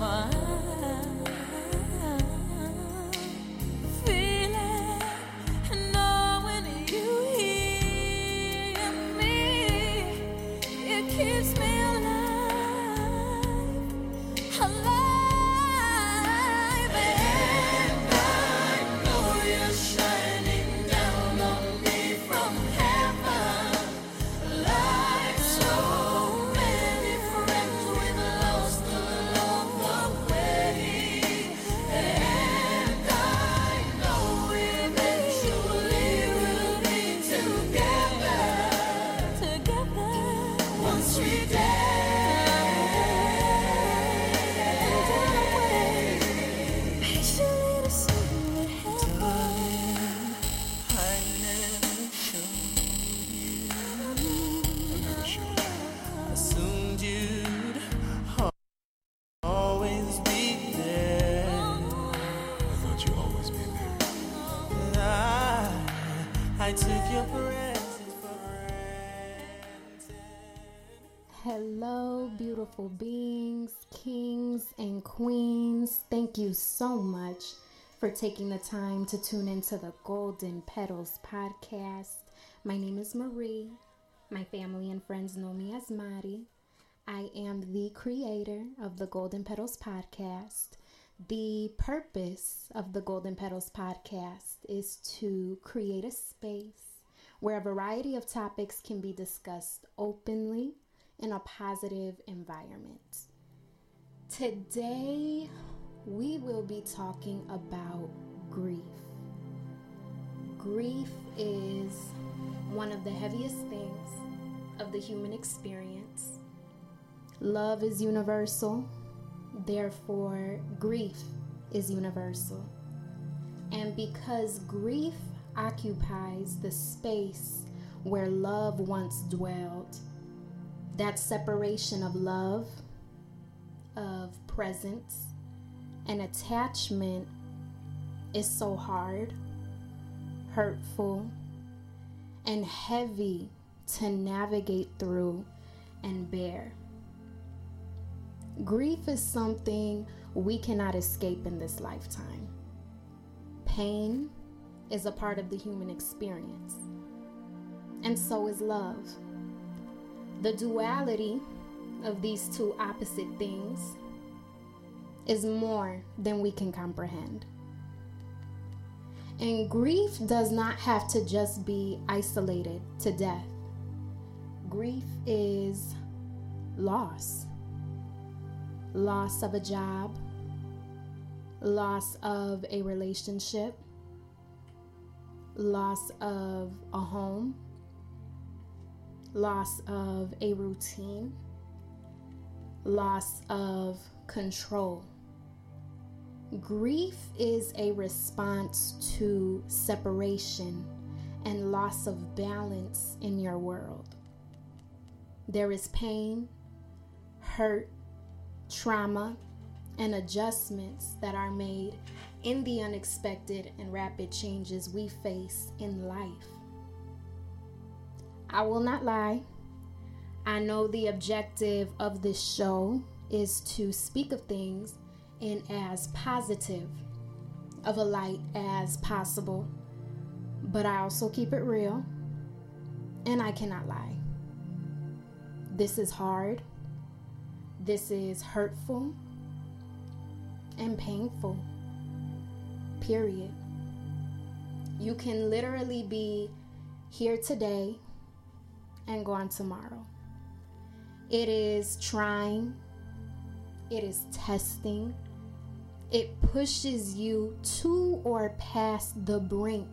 my you so much for taking the time to tune into the Golden Petals podcast. My name is Marie. My family and friends know me as Mari. I am the creator of the Golden Petals podcast. The purpose of the Golden Petals podcast is to create a space where a variety of topics can be discussed openly in a positive environment. Today, we will be talking about grief. Grief is one of the heaviest things of the human experience. Love is universal, therefore, grief is universal. And because grief occupies the space where love once dwelled, that separation of love, of presence, an attachment is so hard, hurtful, and heavy to navigate through and bear. Grief is something we cannot escape in this lifetime. Pain is a part of the human experience, and so is love. The duality of these two opposite things is more than we can comprehend. And grief does not have to just be isolated to death. Grief is loss. Loss of a job, loss of a relationship, loss of a home, loss of a routine, loss of control. Grief is a response to separation and loss of balance in your world. There is pain, hurt, trauma, and adjustments that are made in the unexpected and rapid changes we face in life. I will not lie. I know the objective of this show is to speak of things in as positive of a light as possible, but I also keep it real and I cannot lie. This is hard. This is hurtful and painful. Period. You can literally be here today and gone tomorrow. It is trying, it is testing, it pushes you to or past the brink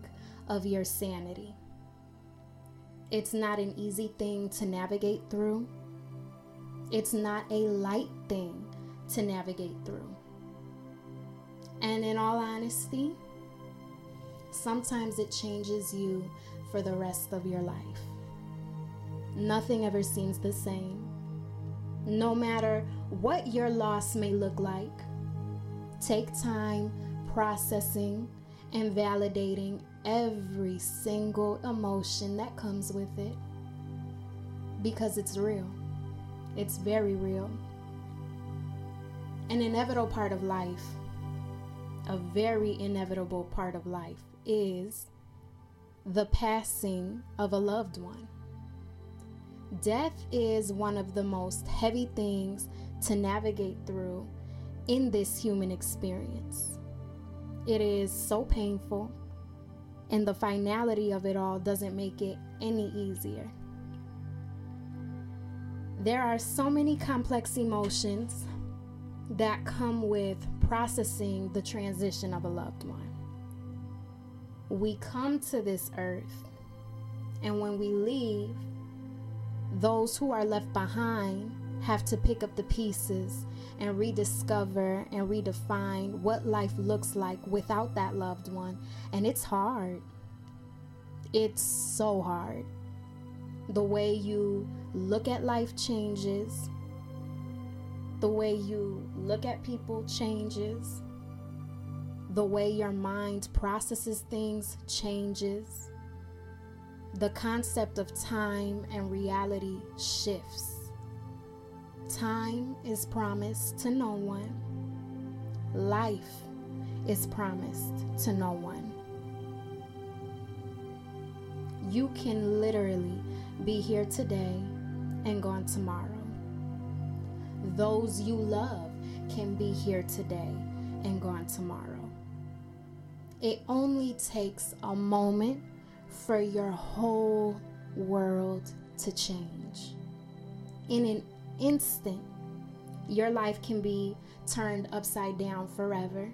of your sanity. It's not an easy thing to navigate through. It's not a light thing to navigate through. And in all honesty, sometimes it changes you for the rest of your life. Nothing ever seems the same. No matter what your loss may look like, take time processing and validating every single emotion that comes with it because it's real. It's very real. An inevitable part of life, a very inevitable part of life, is the passing of a loved one. Death is one of the most heavy things to navigate through in this human experience. It is so painful, and the finality of it all doesn't make it any easier. There are so many complex emotions that come with processing the transition of a loved one. We come to this earth, and when we leave, those who are left behind have to pick up the pieces and rediscover and redefine what life looks like without that loved one. And it's hard. It's so hard. The way you look at life changes, the way you look at people changes, the way your mind processes things changes, the concept of time and reality shifts. Time is promised to no one, life is promised to no one. You can literally be here today and gone tomorrow. Those you love can be here today and gone tomorrow. It only takes a moment for your whole world to change. In an instant, your life can be turned upside down forever.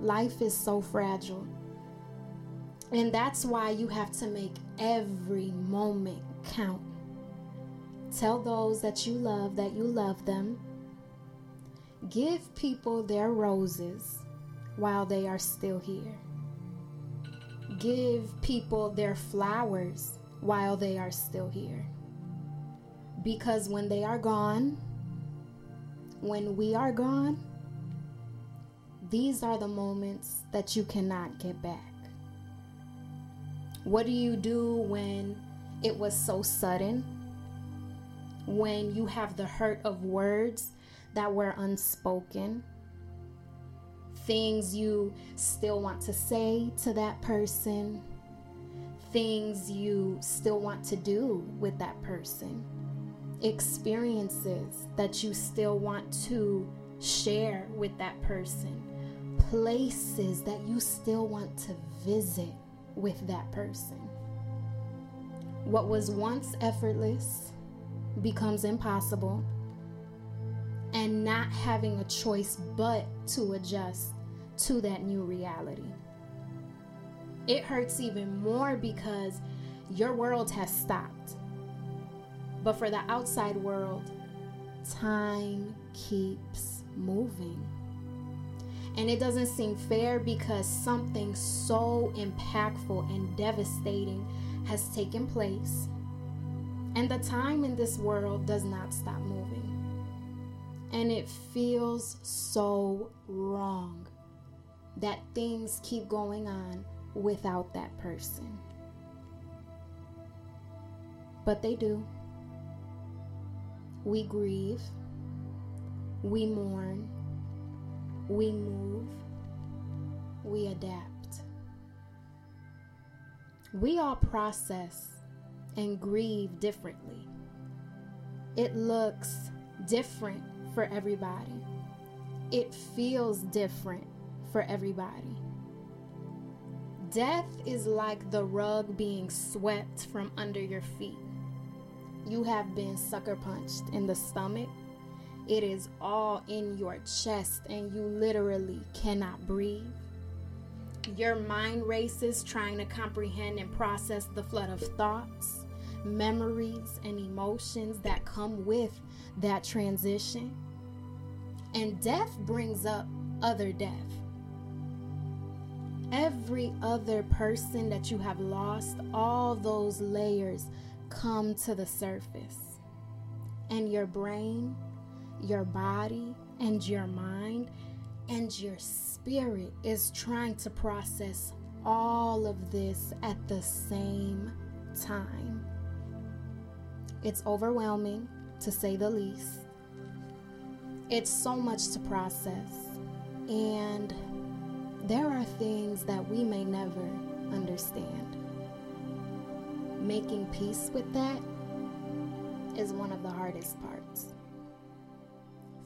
Life is so fragile. And that's why you have to make every moment count. Tell those that you love that you love them. Give people their roses while they are still here. Give people their flowers while they are still here. Because when they are gone, when we are gone, these are the moments that you cannot get back. What do you do when it was so sudden? When you have the hurt of words that were unspoken? Things you still want to say to that person? Things you still want to do with that person? Experiences that you still want to share with that person? Places that you still want to visit? with that person. What was once effortless becomes impossible, and not having a choice but to adjust to that new reality. It hurts even more because your world has stopped. But for the outside world, time keeps moving. And it doesn't seem fair because something so impactful and devastating has taken place. And the time in this world does not stop moving. And it feels so wrong that things keep going on without that person. But they do. We grieve, we mourn, we move, we adapt. We all process and grieve differently. It looks different for everybody. It feels different for everybody. Death is like the rug being swept from under your feet. You have been sucker punched in the stomach it is all in your chest, and you literally cannot breathe. Your mind races trying to comprehend and process the flood of thoughts, memories, and emotions that come with that transition. And death brings up other death. Every other person that you have lost, all those layers come to the surface. And your brain your body and your mind and your spirit is trying to process all of this at the same time. It's overwhelming, to say the least. It's so much to process, and there are things that we may never understand. Making peace with that is one of the hardest parts.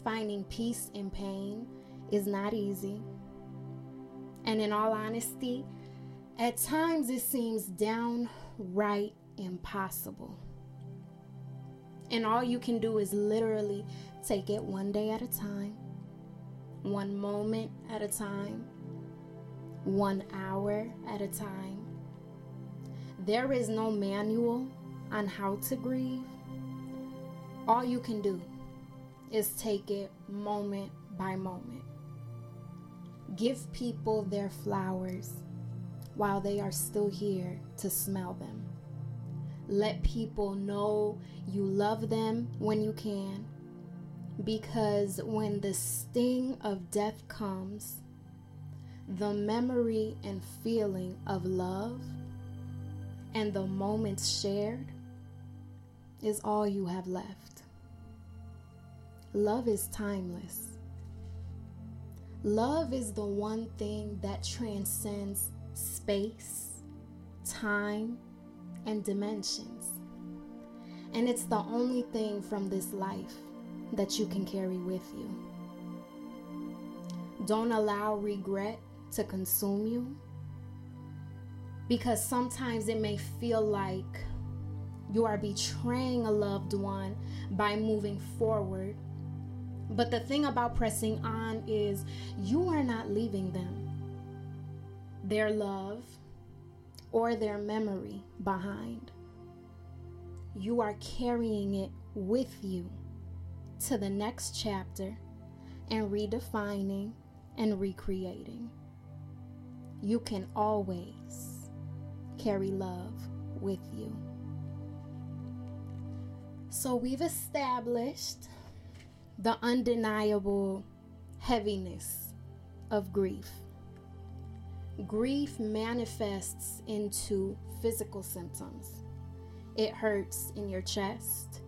Finding peace in pain is not easy. And in all honesty, at times it seems downright impossible. And all you can do is literally take it one day at a time, one moment at a time, one hour at a time. There is no manual on how to grieve. All you can do is take it moment by moment. Give people their flowers while they are still here to smell them. Let people know you love them when you can, because when the sting of death comes, the memory and feeling of love and the moments shared is all you have left. Love is timeless. Love is the one thing that transcends space, time, and dimensions. And it's the only thing from this life that you can carry with you. Don't allow regret to consume you because sometimes it may feel like you are betraying a loved one by moving forward but the thing about pressing on is you are not leaving them, their love, or their memory behind. You are carrying it with you to the next chapter and redefining and recreating. You can always carry love with you. So we've established the undeniable heaviness of grief. Grief manifests into physical symptoms. It hurts in your chest,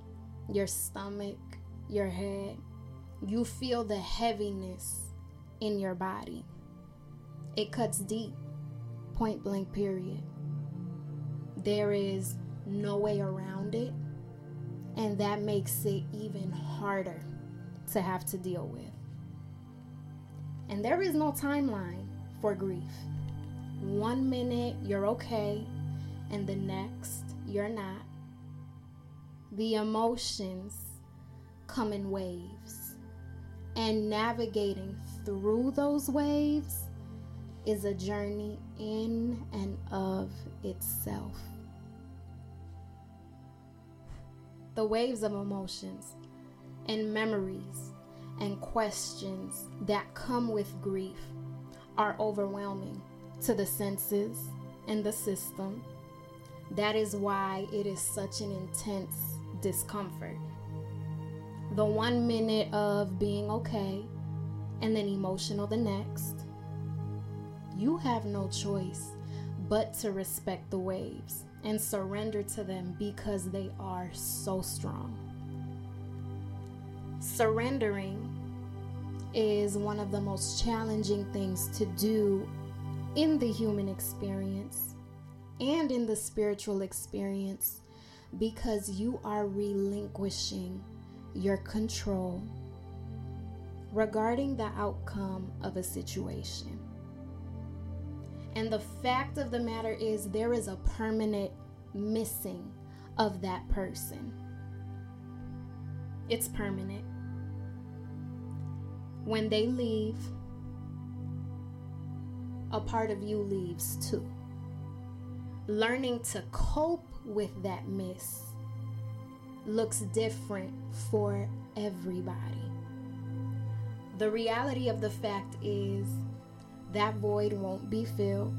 your stomach, your head. You feel the heaviness in your body. It cuts deep, point blank, period. There is no way around it, and that makes it even harder to have to deal with. And there is no timeline for grief. One minute you're okay, and the next you're not. The emotions come in waves, and navigating through those waves is a journey in and of itself. The waves of emotions and memories and questions that come with grief are overwhelming to the senses and the system. That is why it is such an intense discomfort. The one minute of being okay and then emotional the next. You have no choice but to respect the waves and surrender to them because they are so strong. Surrendering is one of the most challenging things to do in the human experience and in the spiritual experience because you are relinquishing your control regarding the outcome of a situation. And the fact of the matter is, there is a permanent missing of that person. It's permanent. When they leave, a part of you leaves too. Learning to cope with that miss looks different for everybody. The reality of the fact is that void won't be filled.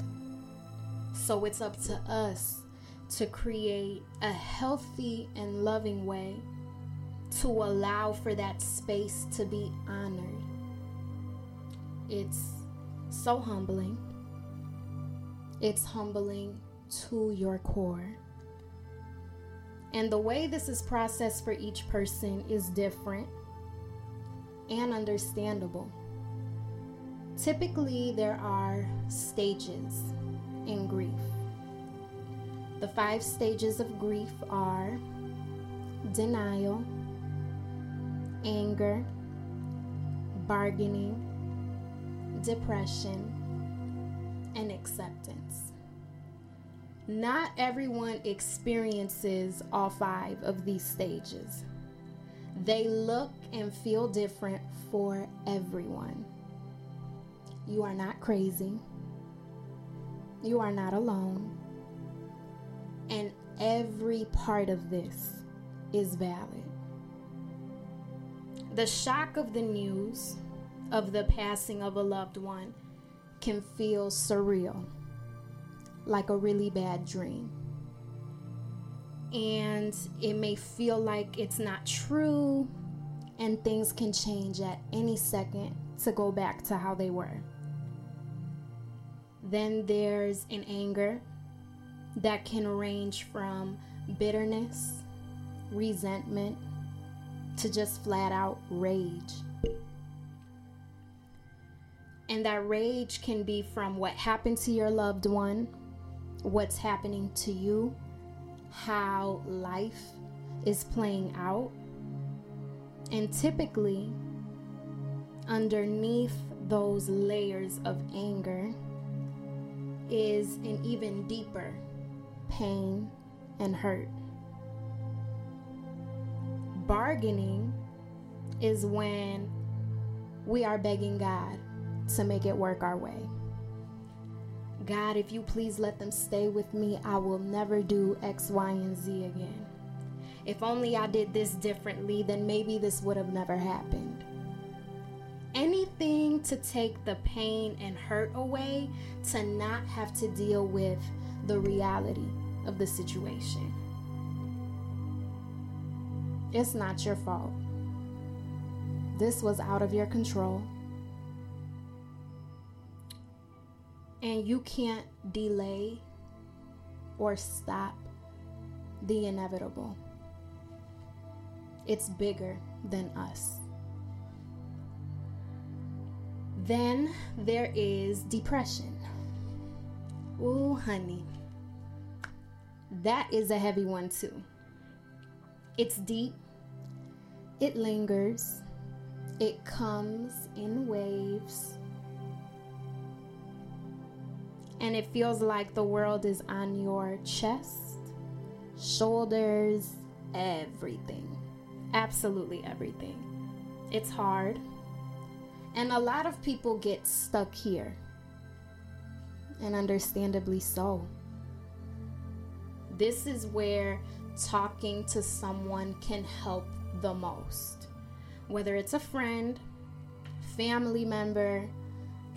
So it's up to us to create a healthy and loving way to allow for that space to be honored. It's so humbling. It's humbling to your core. And the way this is processed for each person is different and understandable. Typically, there are stages in grief. The five stages of grief are denial, anger, bargaining, depression, and acceptance. Not everyone experiences all five of these stages. They look and feel different for everyone. You are not crazy. You are not alone. And every part of this is valid. The shock of the news of the passing of a loved one can feel surreal, like a really bad dream. And it may feel like it's not true, and things can change at any second to go back to how they were. Then there's an anger that can range from bitterness, resentment, to just flat out rage. And that rage can be from what happened to your loved one, what's happening to you, how life is playing out. And typically, underneath those layers of anger is an even deeper pain and hurt. Bargaining is when we are begging God to make it work our way. God, if you please let them stay with me, I will never do X, Y, and Z again. If only I did this differently, then maybe this would have never happened anything to take the pain and hurt away to not have to deal with the reality of the situation. It's not your fault. This was out of your control. And you can't delay or stop the inevitable. It's bigger than us. Then there is depression. Ooh, honey. That is a heavy one, too. It's deep, it lingers, it comes in waves, and it feels like the world is on your chest, shoulders, everything. Absolutely everything. It's hard. And a lot of people get stuck here. And understandably so. This is where talking to someone can help the most. Whether it's a friend, family member,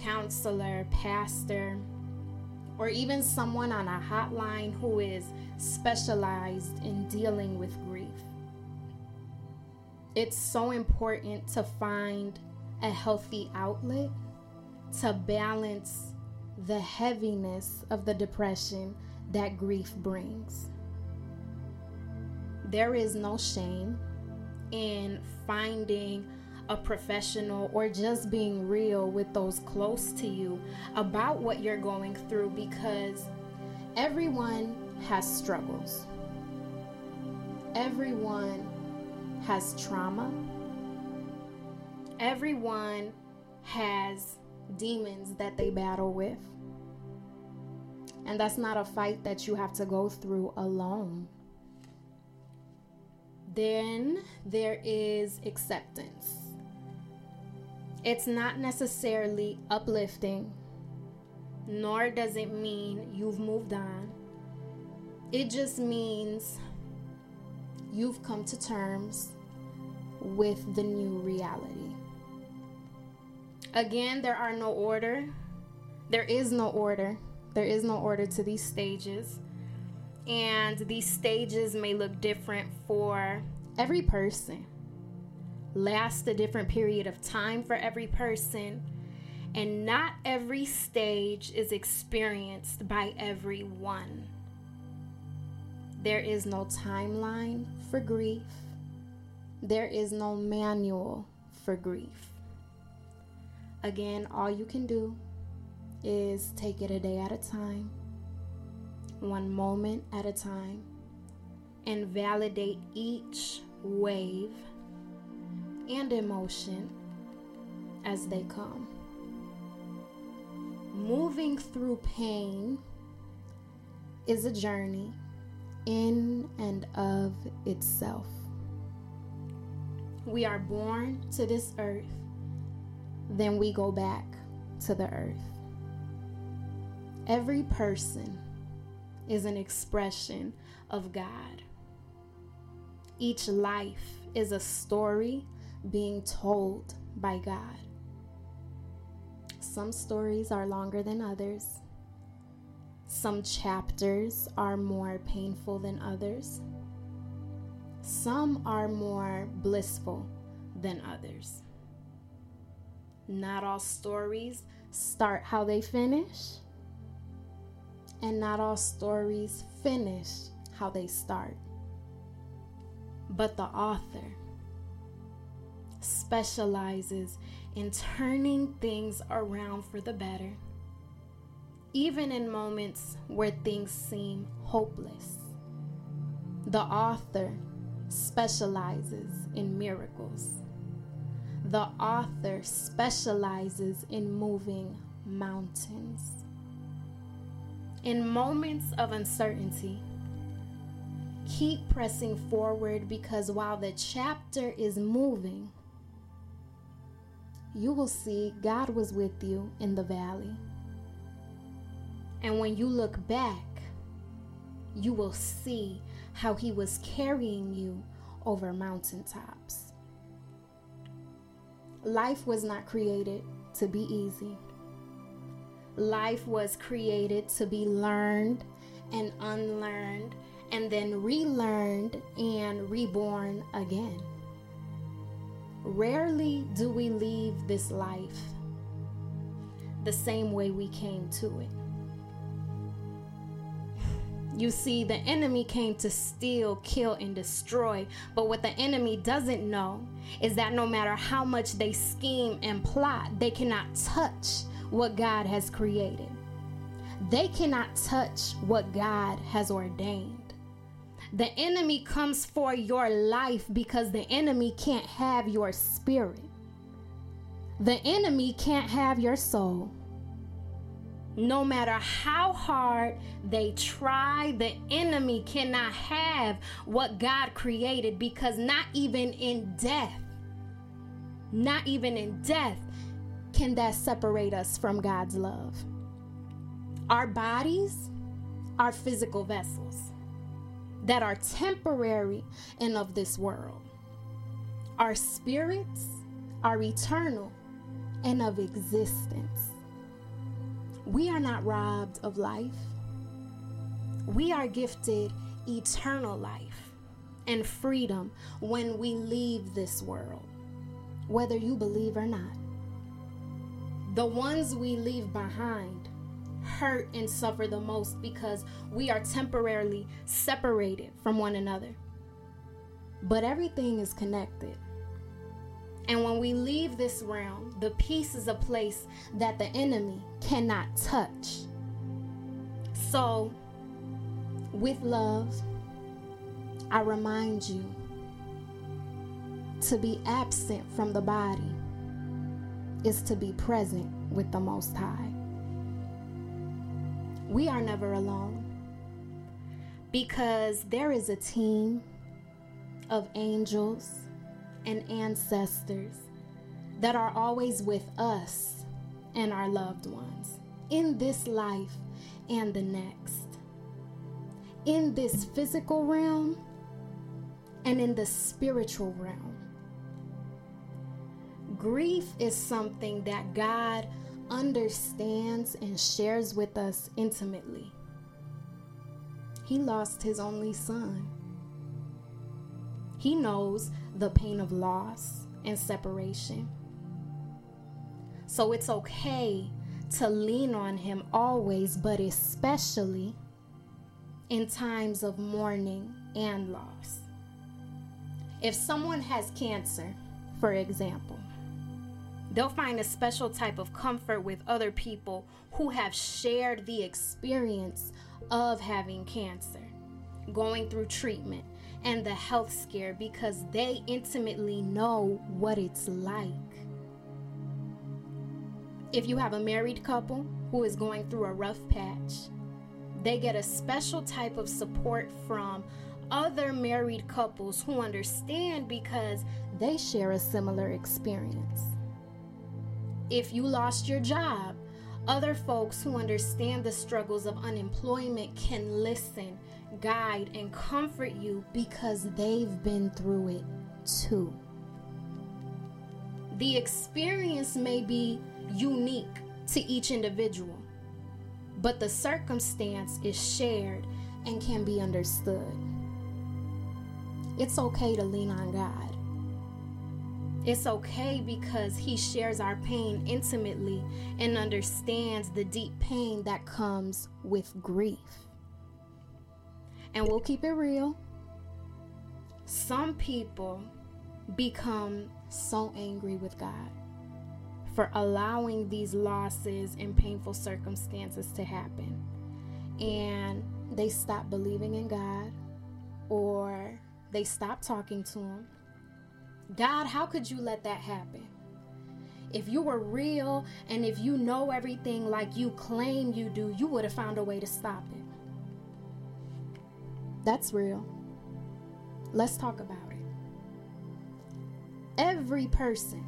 counselor, pastor, or even someone on a hotline who is specialized in dealing with grief. It's so important to find a healthy outlet to balance the heaviness of the depression that grief brings. There is no shame in finding a professional or just being real with those close to you about what you're going through because everyone has struggles. Everyone has trauma. Everyone has demons that they battle with. And that's not a fight that you have to go through alone. Then there is acceptance. It's not necessarily uplifting, nor does it mean you've moved on. It just means you've come to terms with the new reality. Again, there are no order. There is no order. There is no order to these stages. And these stages may look different for every person, last a different period of time for every person, and not every stage is experienced by everyone. There is no timeline for grief. There is no manual for grief. Again, all you can do is take it a day at a time, one moment at a time, and validate each wave and emotion as they come. Moving through pain is a journey in and of itself. We are born to this earth, then we go back to the earth. Every person is an expression of God. Each life is a story being told by God. Some stories are longer than others. Some chapters are more painful than others. Some are more blissful than others. Not all stories start how they finish, and not all stories finish how they start. But the author specializes in turning things around for the better, even in moments where things seem hopeless. The author specializes in miracles. The author specializes in moving mountains. In moments of uncertainty, keep pressing forward because while the chapter is moving, you will see God was with you in the valley. And when you look back, you will see how He was carrying you over mountaintops. Life was not created to be easy. Life was created to be learned and unlearned and then relearned and reborn again. Rarely do we leave this life. the same way we came to it. You see, the enemy came to steal, kill, and destroy. But what the enemy doesn't know is that no matter how much they scheme and plot, they cannot touch what God has created. They cannot touch what God has ordained. The enemy comes for your life because the enemy can't have your spirit. The enemy can't have your soul. No matter how hard they try, the enemy cannot have what God created because not even in death, not even in death, can that separate us from God's love. Our bodies are physical vessels that are temporary and of this world. Our spirits are eternal and of existence. We are not robbed of life. We are gifted eternal life and freedom when we leave this world, whether you believe or not. The ones we leave behind hurt and suffer the most because we are temporarily separated from one another. But everything is connected. And when we leave this realm, the peace is a place that the enemy cannot touch. So, with love, I remind you to be absent from the body is to be present with the Most High. We are never alone because there is a team of angels and ancestors that are always with us and our loved ones in this life and the next, in this physical realm and in the spiritual realm. Grief is something that God understands and shares with us intimately. He lost his only son. He knows the pain of loss and separation. So it's okay to lean on Him always, but especially in times of mourning and loss. If someone has cancer, for example, they'll find a special type of comfort with other people who have shared the experience of having cancer, going through treatment, and the health scare because they intimately know what it's like. If you have a married couple who is going through a rough patch, they get a special type of support from other married couples who understand because they share a similar experience. If you lost your job, other folks who understand the struggles of unemployment can listen guide, and comfort you because they've been through it too. The experience may be unique to each individual, but the circumstance is shared and can be understood. It's okay to lean on God. It's okay because He shares our pain intimately and understands the deep pain that comes with grief. And we'll keep it real. Some people become so angry with God for allowing these losses and painful circumstances to happen. And they stop believing in God or they stop talking to Him. God, how could you let that happen? If you were real and if you know everything like you claim you do, you would have found a way to stop it. That's real. Let's talk about it. Every person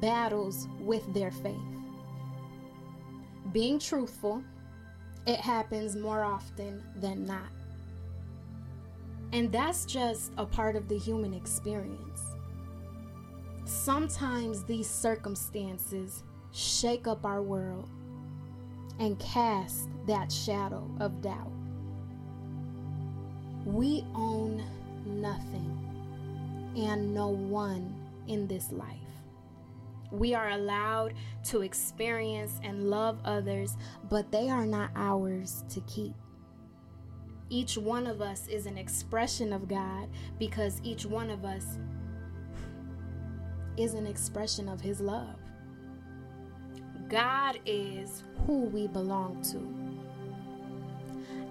battles with their faith. Being truthful, it happens more often than not. And that's just a part of the human experience. Sometimes these circumstances shake up our world and cast that shadow of doubt. We own nothing and no one in this life. We are allowed to experience and love others, but they are not ours to keep. Each one of us is an expression of God because each one of us is an expression of His love. God is who we belong to.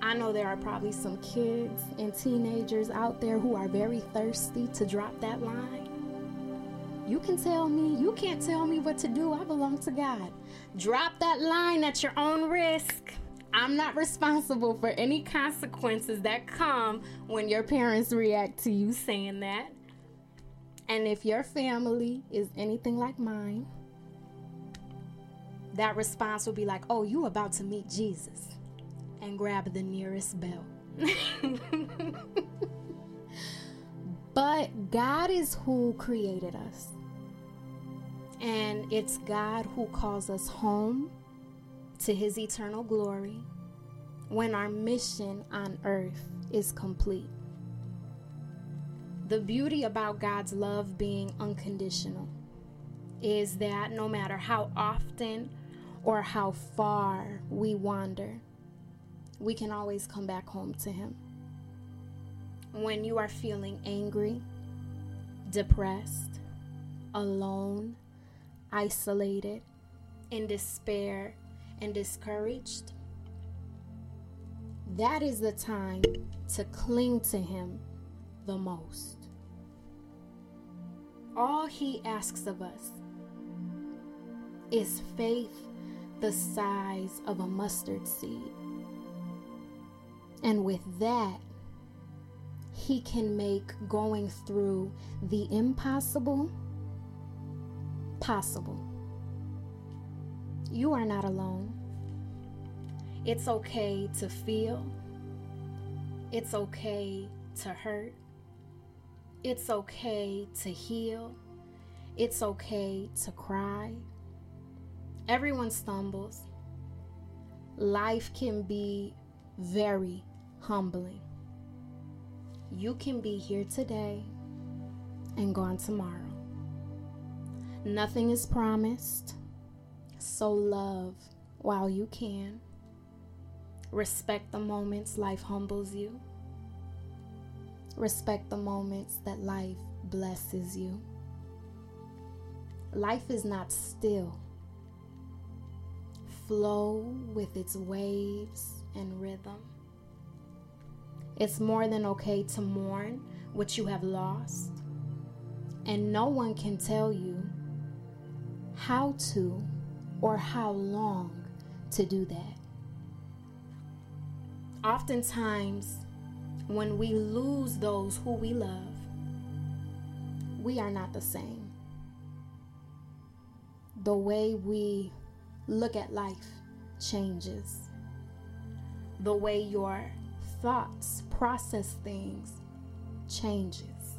I know there are probably some kids and teenagers out there who are very thirsty to drop that line. You can tell me, you can't tell me what to do. I belong to God. Drop that line at your own risk. I'm not responsible for any consequences that come when your parents react to you saying that. And if your family is anything like mine, that response will be like, oh, you about to meet Jesus and grab the nearest bell. but God is who created us. And it's God who calls us home to his eternal glory when our mission on earth is complete. The beauty about God's love being unconditional is that no matter how often or how far we wander, we can always come back home to Him. When you are feeling angry, depressed, alone, isolated, in despair, and discouraged, that is the time to cling to Him the most. All He asks of us is faith the size of a mustard seed. And with that, He can make going through the impossible possible. You are not alone. It's okay to feel. It's okay to hurt. It's okay to heal. It's okay to cry. Everyone stumbles. Life can be very humbling. You can be here today and gone tomorrow. Nothing is promised, so love while you can. Respect the moments life humbles you. Respect the moments that life blesses you. Life is not still. Flow with its waves and rhythm. It's more than okay to mourn what you have lost, and no one can tell you how to or how long to do that. Oftentimes, when we lose those who we love, we are not the same. The way we look at life changes. The way your thoughts process things changes.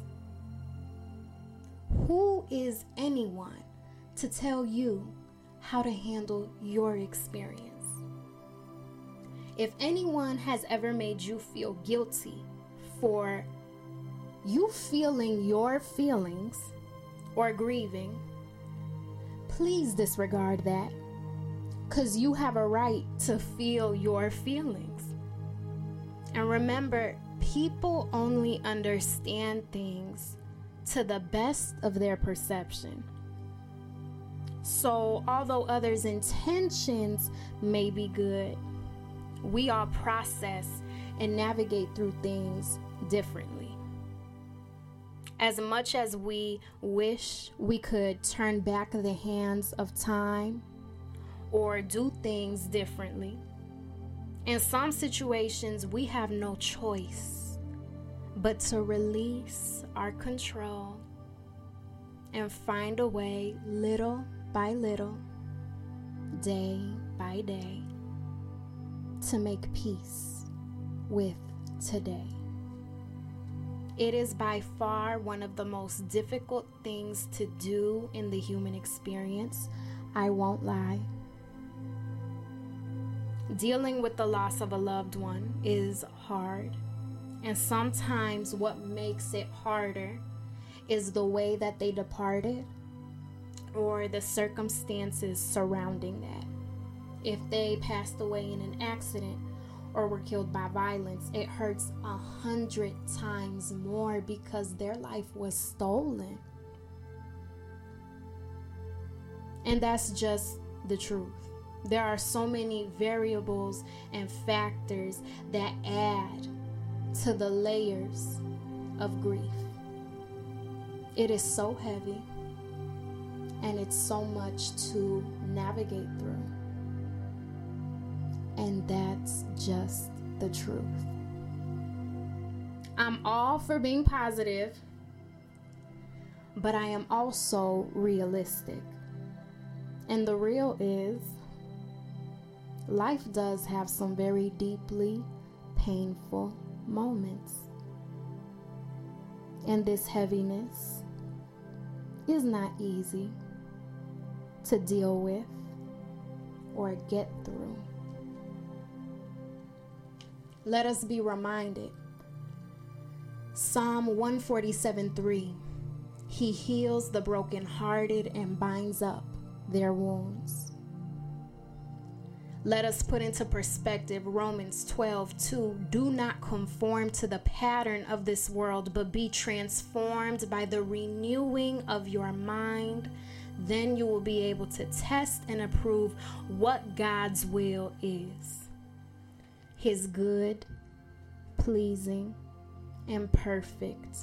Who is anyone to tell you how to handle your experience? If anyone has ever made you feel guilty for you feeling your feelings or grieving, please disregard that because you have a right to feel your feelings. And remember, people only understand things to the best of their perception. So, although others' intentions may be good, we all process and navigate through things differently. As much as we wish we could turn back the hands of time or do things differently, in some situations we have no choice but to release our control and find a way little by little, day by day to make peace with today. It is by far one of the most difficult things to do in the human experience. I won't lie. Dealing with the loss of a loved one is hard. And sometimes what makes it harder is the way that they departed or the circumstances surrounding that. If they passed away in an accident or were killed by violence, it hurts a hundred times more because their life was stolen. And that's just the truth. There are so many variables and factors that add to the layers of grief. It is so heavy and it's so much to navigate through. And that's just the truth. I'm all for being positive, but I am also realistic. And the real is, life does have some very deeply painful moments. And this heaviness is not easy to deal with or get through. Let us be reminded Psalm 147 3 He heals the brokenhearted and binds up their wounds. Let us put into perspective Romans 12 2. Do not conform to the pattern of this world, but be transformed by the renewing of your mind. Then you will be able to test and approve what God's will is His good, pleasing, and perfect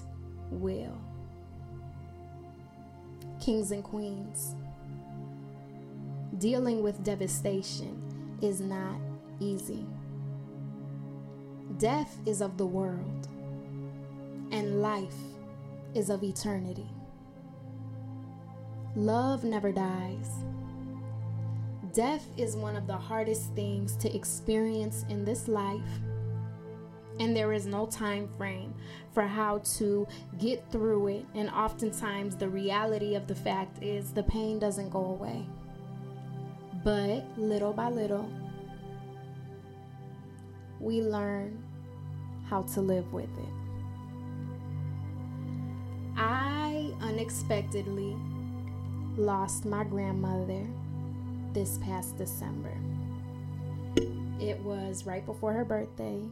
will. Kings and queens, dealing with devastation is not easy. Death is of the world, and life is of eternity. Love never dies. Death is one of the hardest things to experience in this life, and there is no time frame for how to get through it. And oftentimes, the reality of the fact is the pain doesn't go away. But little by little, we learn how to live with it. I unexpectedly lost my grandmother this past December. It was right before her birthday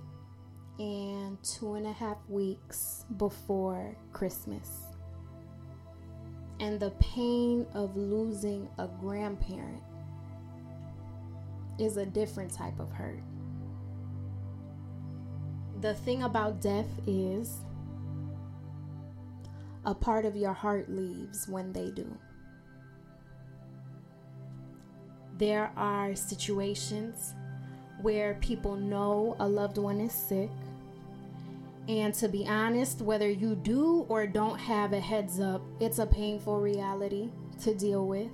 and two and a half weeks before Christmas. And the pain of losing a grandparent is a different type of hurt. The thing about death is a part of your heart leaves when they do. There are situations where people know a loved one is sick. And to be honest, whether you do or don't have a heads up, it's a painful reality to deal with.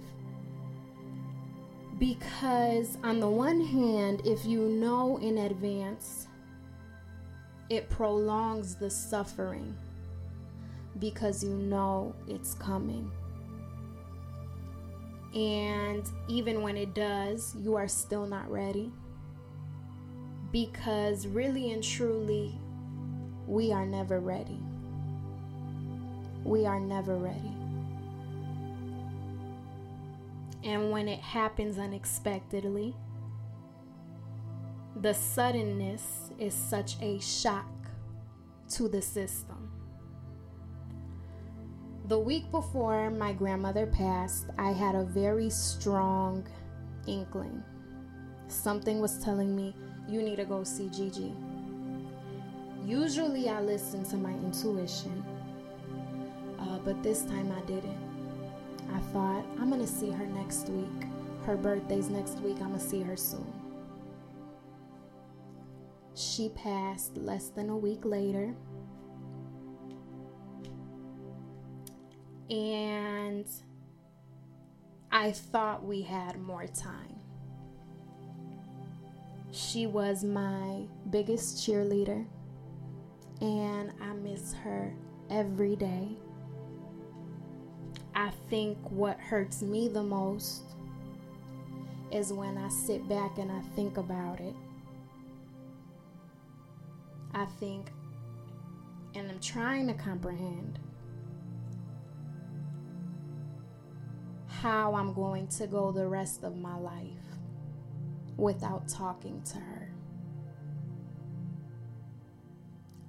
Because, on the one hand, if you know in advance, it prolongs the suffering because you know it's coming. And even when it does, you are still not ready. Because really and truly, we are never ready. We are never ready. And when it happens unexpectedly, the suddenness is such a shock to the system. The week before my grandmother passed, I had a very strong inkling. Something was telling me, you need to go see Gigi. Usually I listen to my intuition, uh, but this time I didn't. I thought, I'm gonna see her next week. Her birthday's next week, I'm gonna see her soon. She passed less than a week later. And I thought we had more time. She was my biggest cheerleader, and I miss her every day. I think what hurts me the most is when I sit back and I think about it. I think, and I'm trying to comprehend how I'm going to go the rest of my life without talking to her.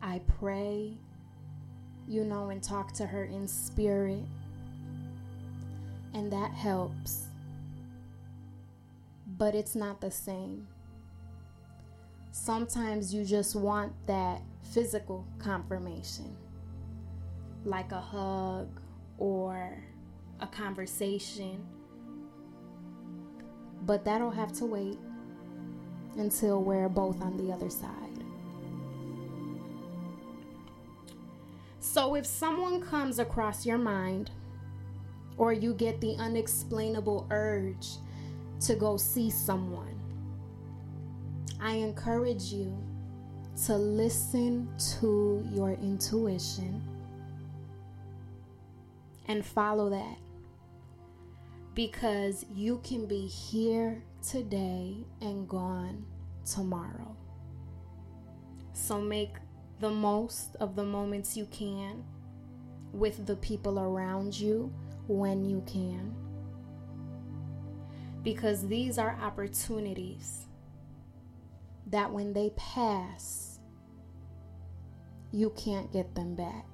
I pray, you know, and talk to her in spirit, and that helps. But it's not the same. Sometimes you just want that physical confirmation, like a hug or a conversation. But that'll have to wait until we're both on the other side. So if someone comes across your mind, or you get the unexplainable urge to go see someone, I encourage you to listen to your intuition and follow that because you can be here today and gone tomorrow. So make the most of the moments you can with the people around you when you can. Because these are opportunities that when they pass, you can't get them back.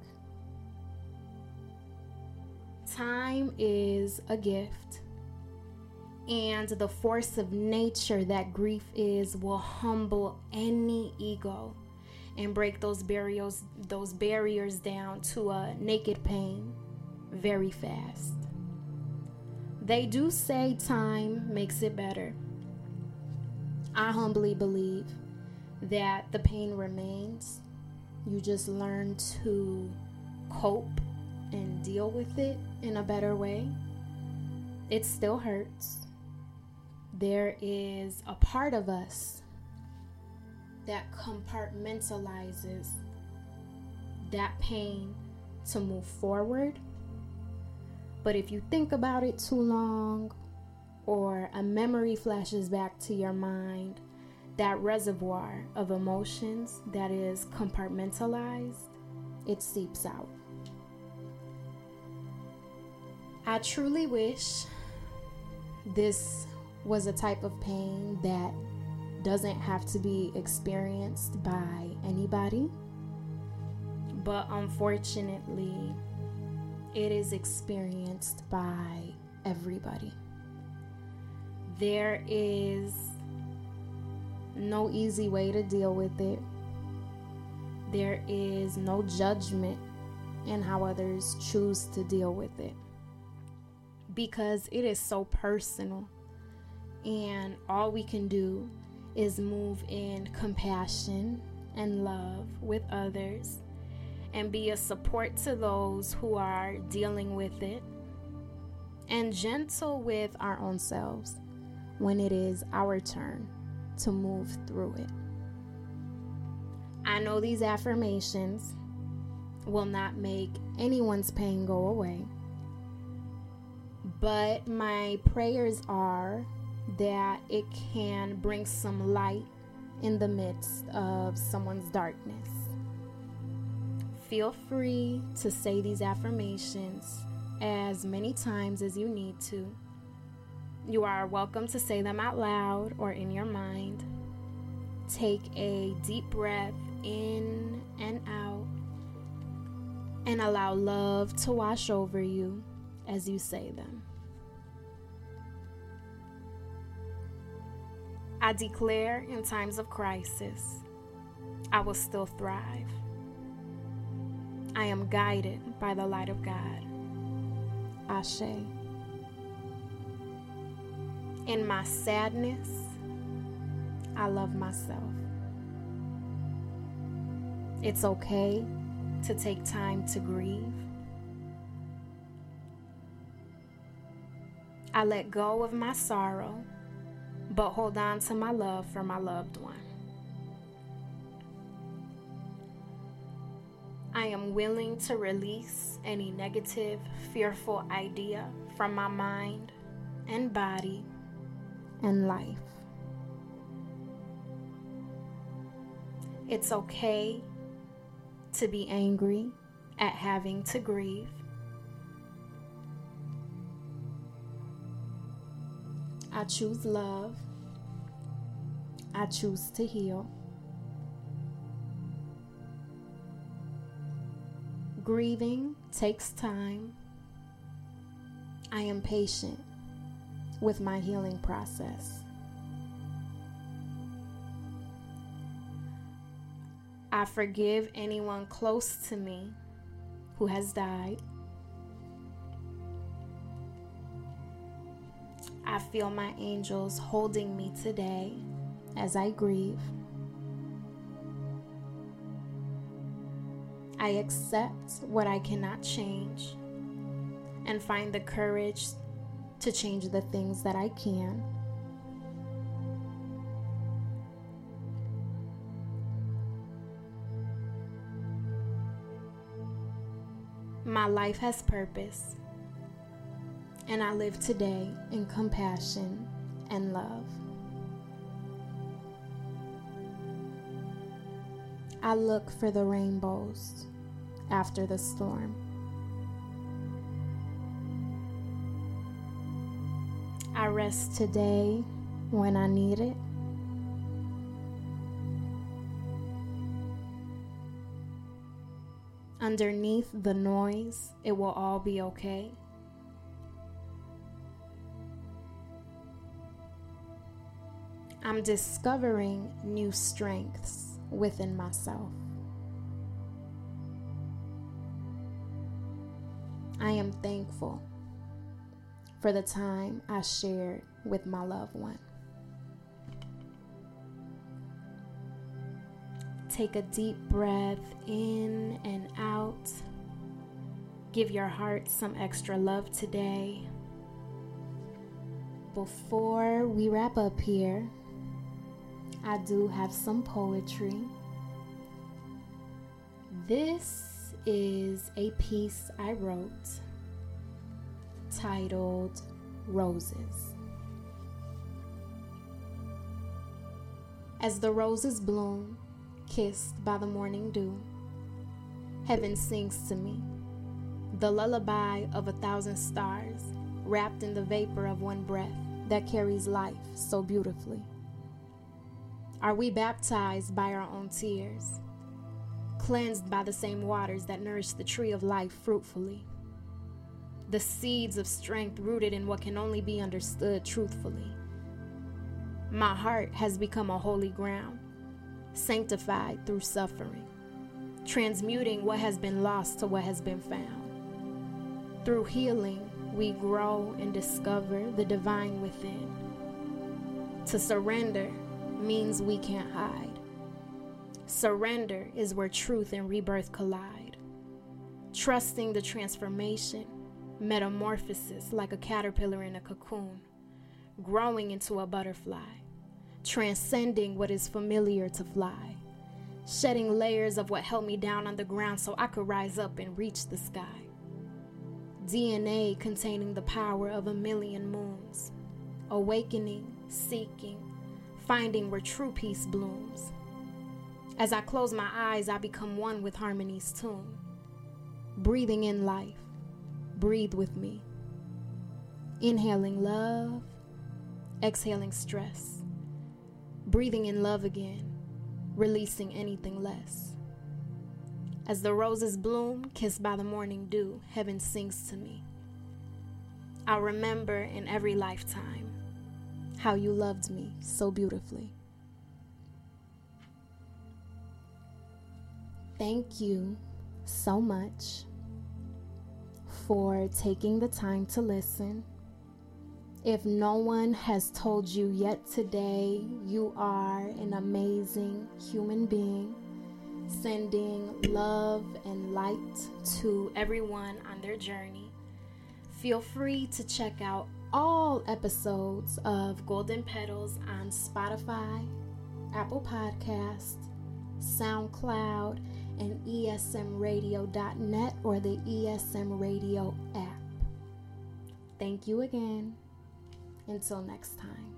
Time is a gift, and the force of nature that grief is will humble any ego and break those barriers those barriers down to a naked pain very fast. They do say time makes it better. I humbly believe that the pain remains. You just learn to cope and deal with it in a better way, it still hurts. There is a part of us that compartmentalizes that pain to move forward. But if you think about it too long, or a memory flashes back to your mind, that reservoir of emotions that is compartmentalized, it seeps out. I truly wish this was a type of pain that doesn't have to be experienced by anybody. But unfortunately, it is experienced by everybody. There is no easy way to deal with it. There is no judgment in how others choose to deal with it because it is so personal. And all we can do is move in compassion and love with others and be a support to those who are dealing with it and gentle with our own selves when it is our turn to move through it. I know these affirmations will not make anyone's pain go away but my prayers are that it can bring some light in the midst of someone's darkness. Feel free to say these affirmations as many times as you need to. You are welcome to say them out loud or in your mind. Take a deep breath in and out and allow love to wash over you as you say them. I declare in times of crisis, I will still thrive. I am guided by the light of God. Ashe. In my sadness, I love myself. It's okay to take time to grieve. I let go of my sorrow, but hold on to my love for my loved one. I am willing to release any negative, fearful idea from my mind and body and life. It's okay to be angry at having to grieve. I choose love. I choose to heal. Grieving takes time. I am patient with my healing process. I forgive anyone close to me who has died. I feel my angels holding me today as I grieve. I accept what I cannot change and find the courage to change the things that I can. My life has purpose, and I live today in compassion and love. I look for the rainbows after the storm. I rest today when I need it. Underneath the noise, it will all be okay. I'm discovering new strengths within myself. I am thankful for the time I shared with my loved one. Take a deep breath in and out. Give your heart some extra love today. Before we wrap up here, I do have some poetry. This is a piece I wrote titled Roses. As the roses bloom, kissed by the morning dew, heaven sings to me the lullaby of a thousand stars, wrapped in the vapor of one breath that carries life so beautifully. Are we baptized by our own tears, cleansed by the same waters that nourish the tree of life fruitfully? The seeds of strength rooted in what can only be understood truthfully. My heart has become a holy ground, sanctified through suffering, transmuting what has been lost to what has been found. Through healing, we grow and discover the divine within. To surrender means we can't hide. Surrender is where truth and rebirth collide. Trusting the transformation, metamorphosis like a caterpillar in a cocoon, growing into a butterfly, transcending what is familiar to fly, shedding layers of what held me down on the ground so I could rise up and reach the sky. DNA containing the power of a million moons, awakening, seeking, finding where true peace blooms. As I close my eyes, I become one with harmony's tune. Breathing in life, breathe with me. Inhaling love, exhaling stress. Breathing in love again, releasing anything less. As the roses bloom, kissed by the morning dew, heaven sings to me. I'll remember in every lifetime how you loved me so beautifully. Thank you so much for taking the time to listen. If no one has told you yet today, you are an amazing human being, sending love and light to everyone on their journey. Feel free to check out all episodes of Golden Petals on Spotify, Apple Podcast, SoundCloud, and esmradio.net or the ESM Radio app. Thank you again. Until next time.